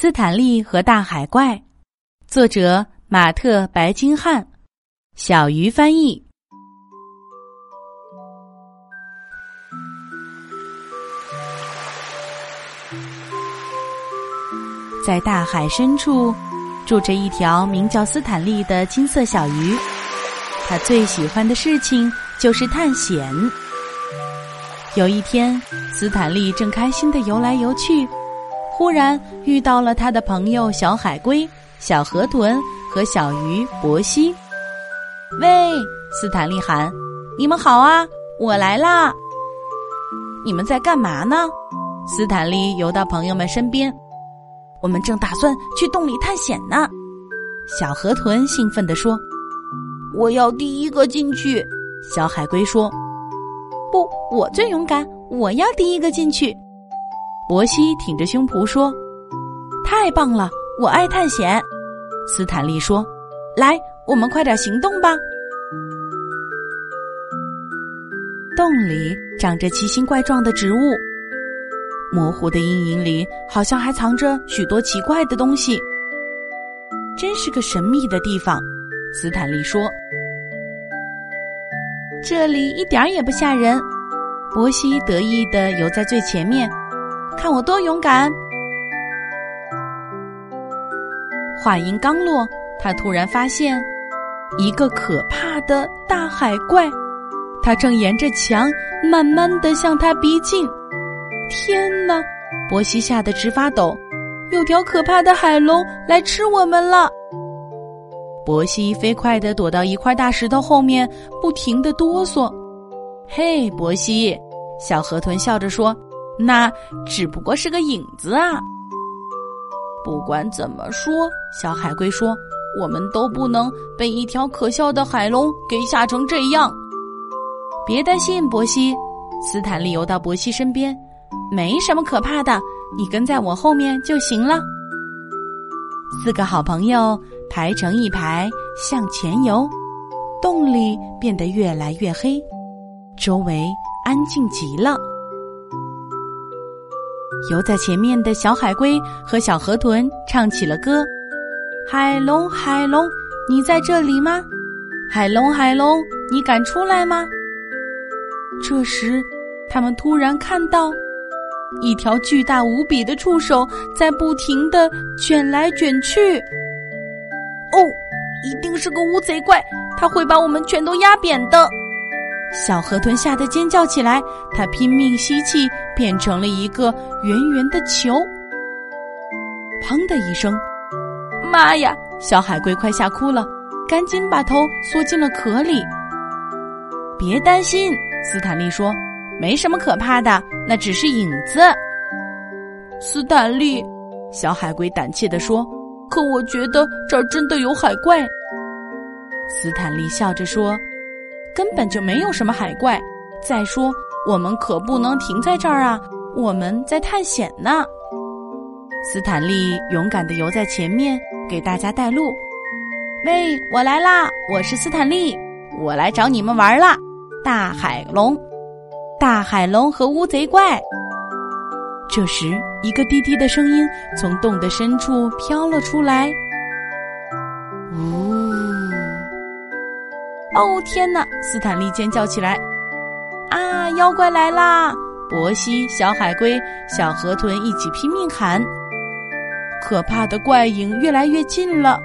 斯坦利和大海怪，作者马特·白金汉，小鱼翻译。在大海深处，住着一条名叫斯坦利的金色小鱼。他最喜欢的事情就是探险。有一天，斯坦利正开心的游来游去。忽然遇到了他的朋友小海龟、小河豚和小鱼博西。喂，斯坦利喊：“你们好啊，我来啦！”你们在干嘛呢？斯坦利游到朋友们身边。我们正打算去洞里探险呢。小河豚兴奋地说：“我要第一个进去。”小海龟说：“不，我最勇敢，我要第一个进去。”博西挺着胸脯说：“太棒了，我爱探险。”斯坦利说：“来，我们快点行动吧。”洞里长着奇形怪状的植物，模糊的阴影里好像还藏着许多奇怪的东西，真是个神秘的地方。斯坦利说：“这里一点儿也不吓人。”博西得意的游在最前面。看我多勇敢！话音刚落，他突然发现一个可怕的大海怪，它正沿着墙慢慢的向他逼近。天哪！波西吓得直发抖，有条可怕的海龙来吃我们了！波西飞快的躲到一块大石头后面，不停的哆嗦。嘿，波西！小河豚笑着说。那只不过是个影子啊！不管怎么说，小海龟说：“我们都不能被一条可笑的海龙给吓成这样。”别担心，博西。斯坦利游到博西身边，没什么可怕的，你跟在我后面就行了。四个好朋友排成一排向前游，洞里变得越来越黑，周围安静极了。游在前面的小海龟和小河豚唱起了歌：“海龙，海龙，你在这里吗？海龙，海龙，你敢出来吗？”这时，他们突然看到一条巨大无比的触手在不停的卷来卷去。哦，一定是个乌贼怪，它会把我们全都压扁的。小河豚吓得尖叫起来，它拼命吸气，变成了一个圆圆的球。砰的一声，妈呀！小海龟快吓哭了，赶紧把头缩进了壳里。别担心，斯坦利说：“没什么可怕的，那只是影子。”斯坦利，小海龟胆怯地说：“可我觉得这儿真的有海怪。”斯坦利笑着说。根本就没有什么海怪。再说，我们可不能停在这儿啊！我们在探险呢。斯坦利勇敢的游在前面，给大家带路。喂，我来啦！我是斯坦利，我来找你们玩啦！大海龙，大海龙和乌贼怪。这时，一个低低的声音从洞的深处飘了出来。哦哦天哪！斯坦利尖叫起来：“啊，妖怪来啦！”博西、小海龟、小河豚一起拼命喊。可怕的怪影越来越近了。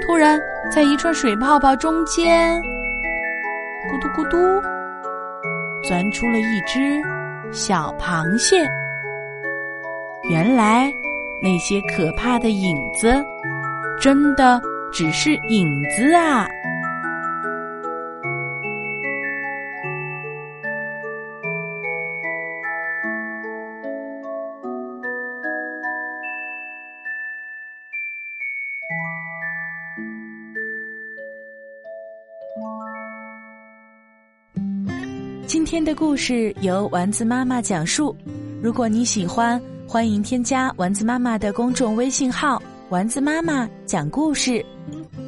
突然，在一串水泡泡中间，咕嘟咕嘟，钻出了一只小螃蟹。原来，那些可怕的影子，真的只是影子啊！天的故事由丸子妈妈讲述。如果你喜欢，欢迎添加丸子妈妈的公众微信号“丸子妈妈讲故事”。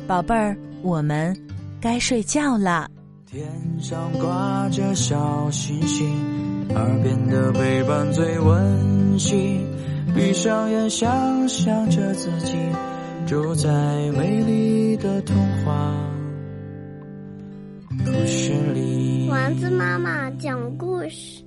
宝贝儿，我们该睡觉了。天上挂着小星星，耳边的陪伴最温馨。闭上眼，想象着自己住在美丽的童话故事里。丸子妈妈讲故事。